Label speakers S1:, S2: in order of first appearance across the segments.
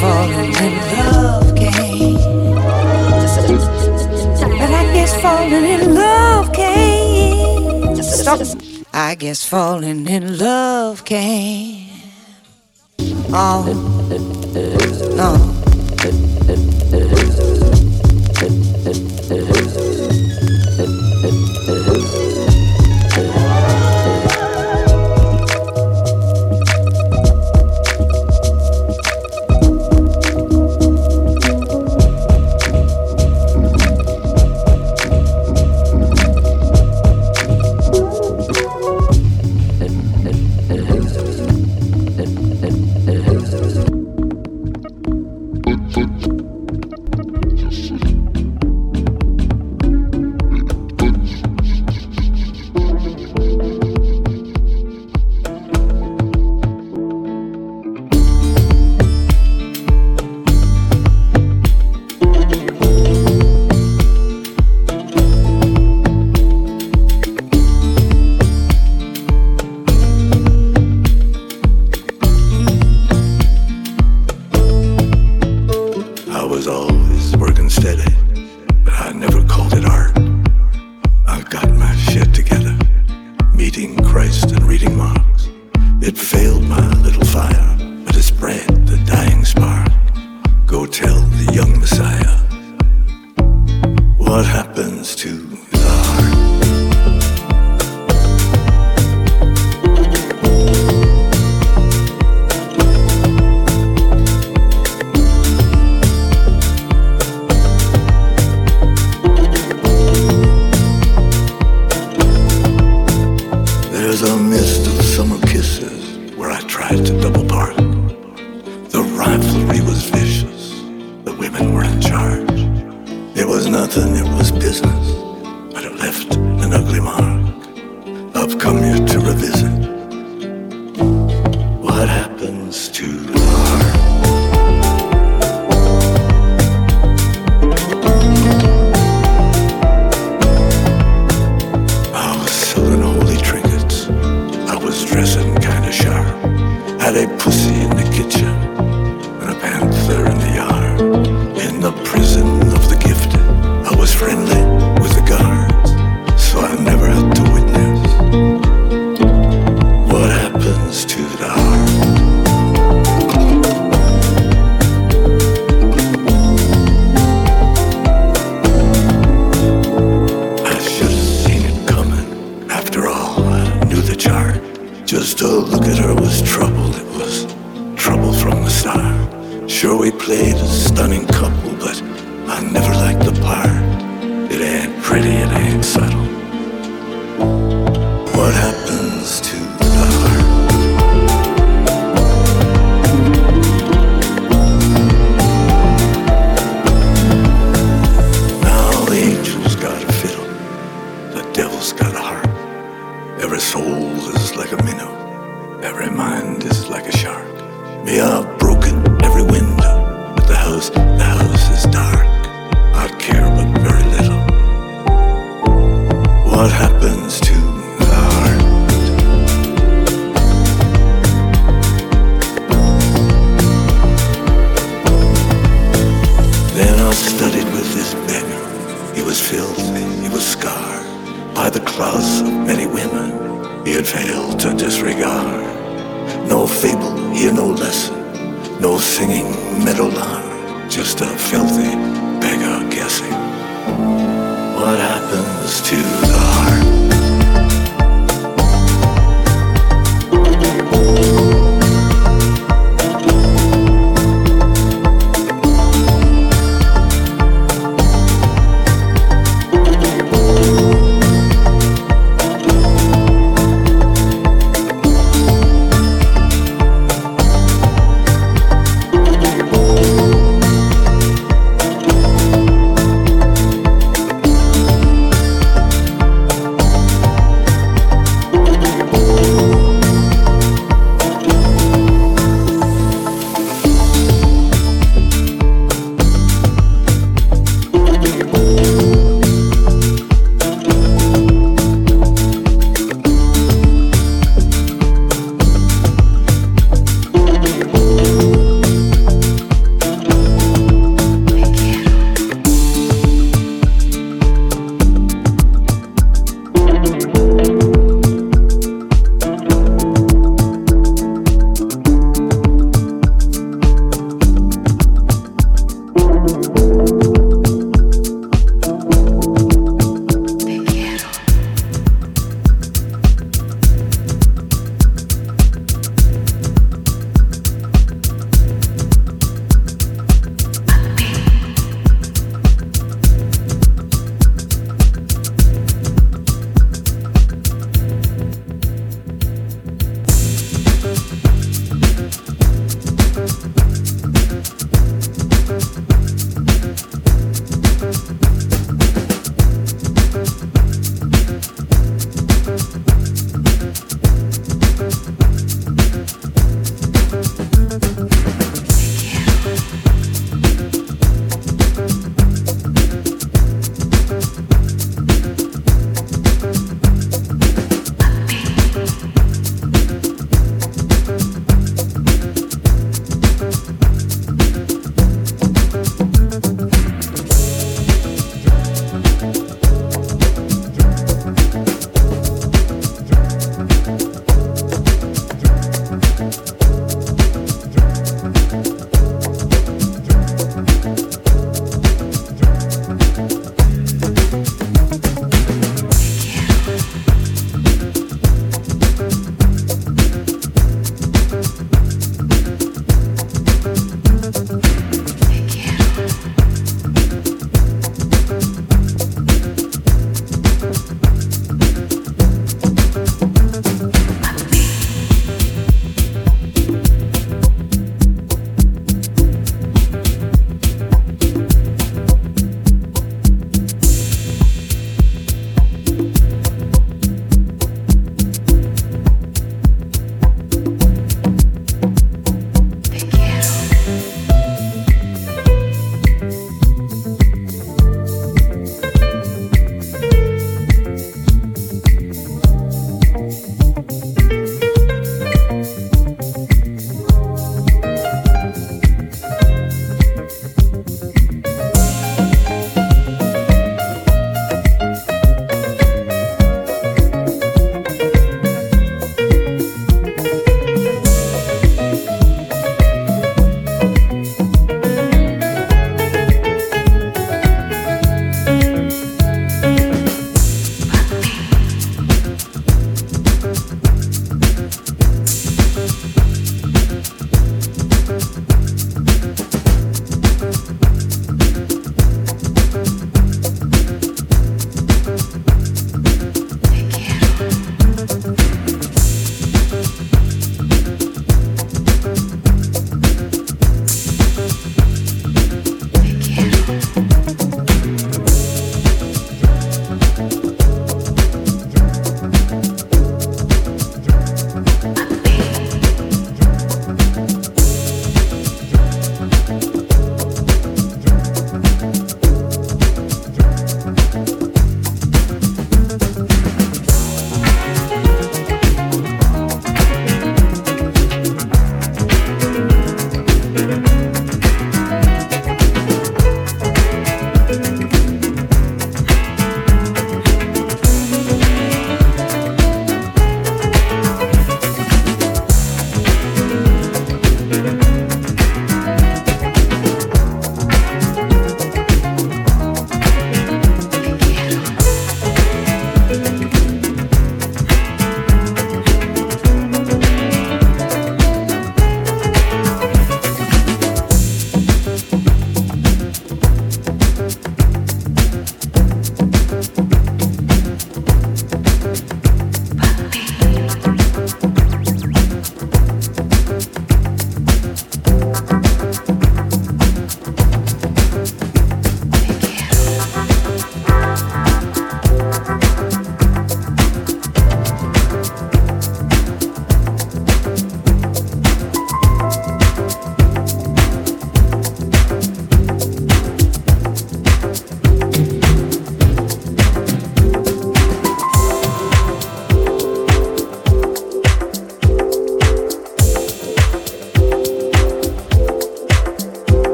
S1: falling in love game.
S2: But I guess falling in
S3: love game. Stop. I guess falling in love game. Oh, no. allait pousser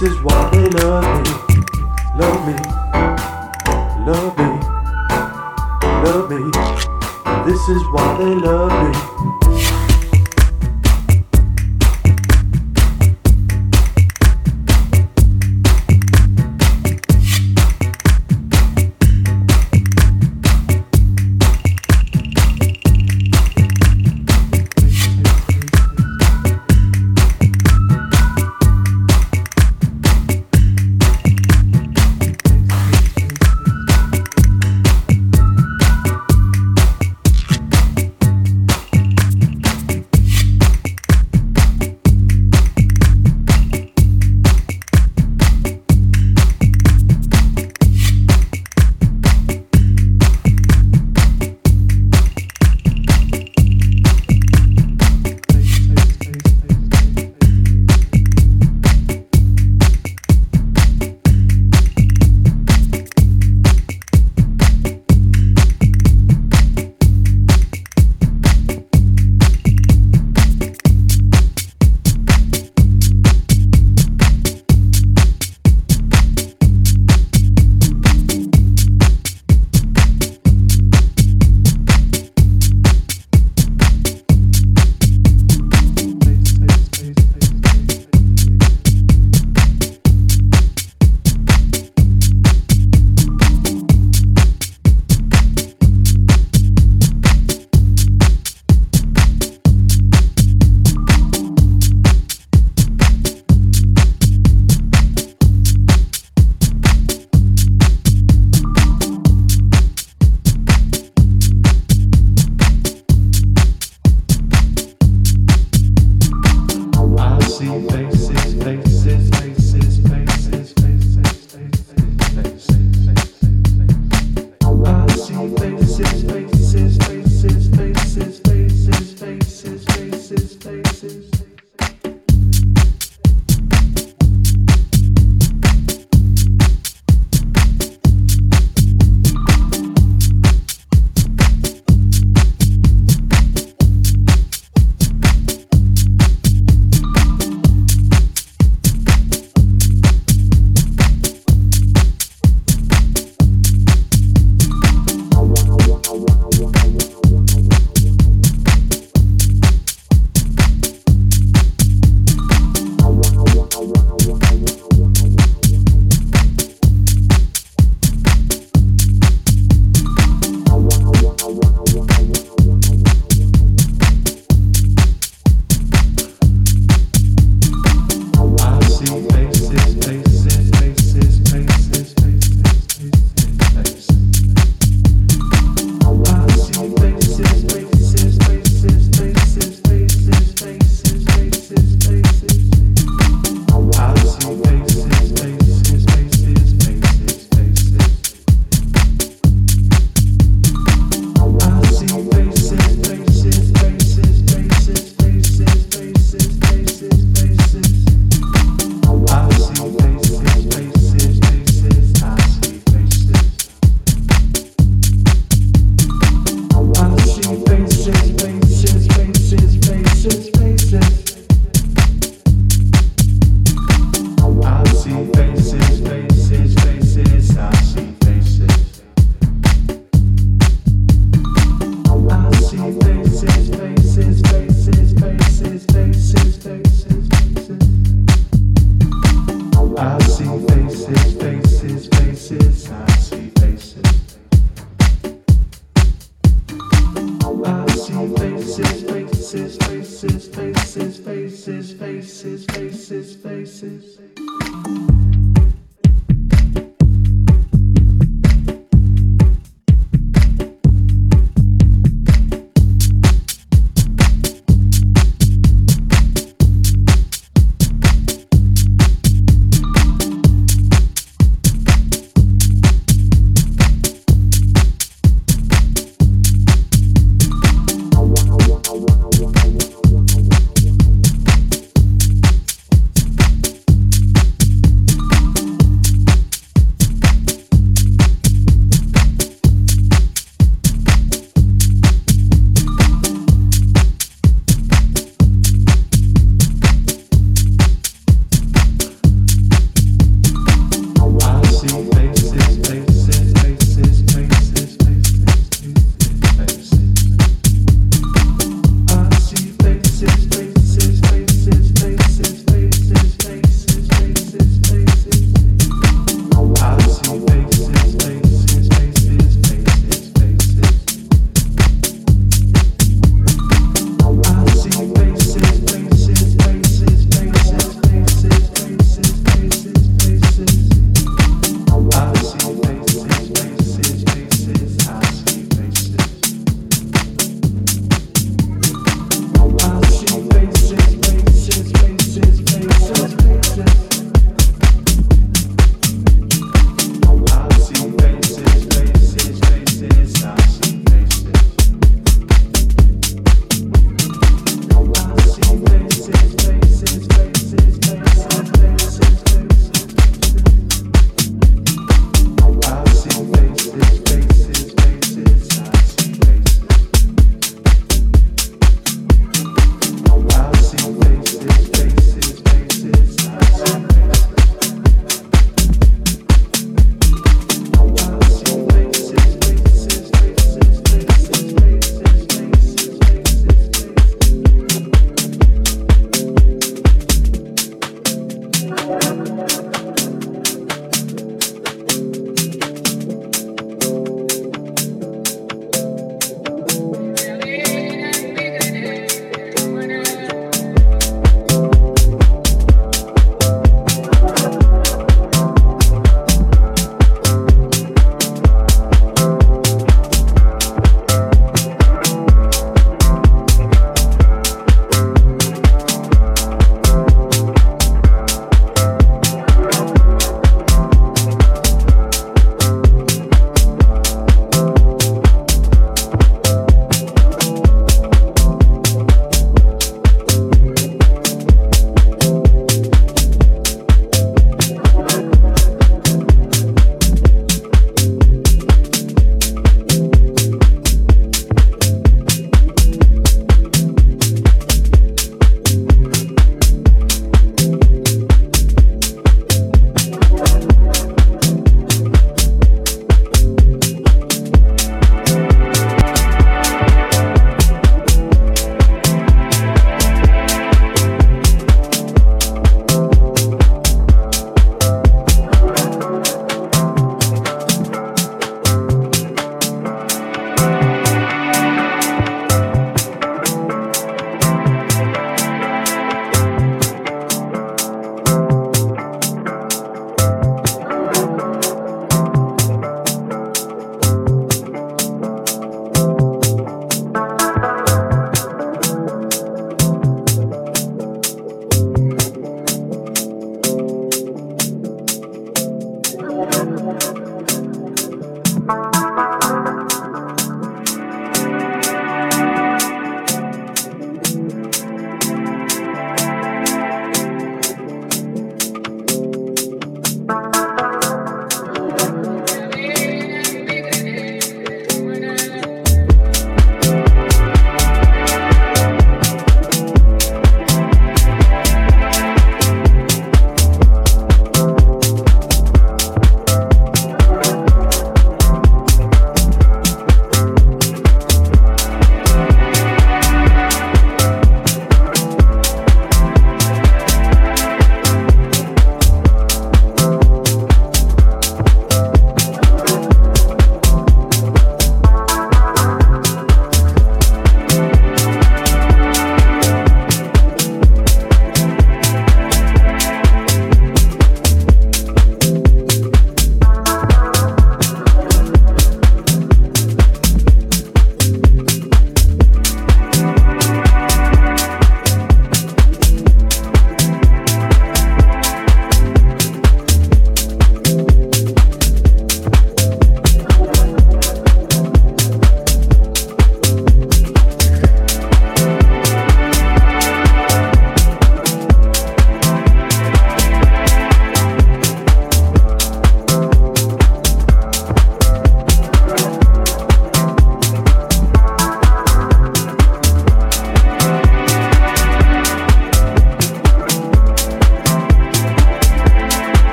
S3: This is why they love me, love me, love me, love me. This is why they love me.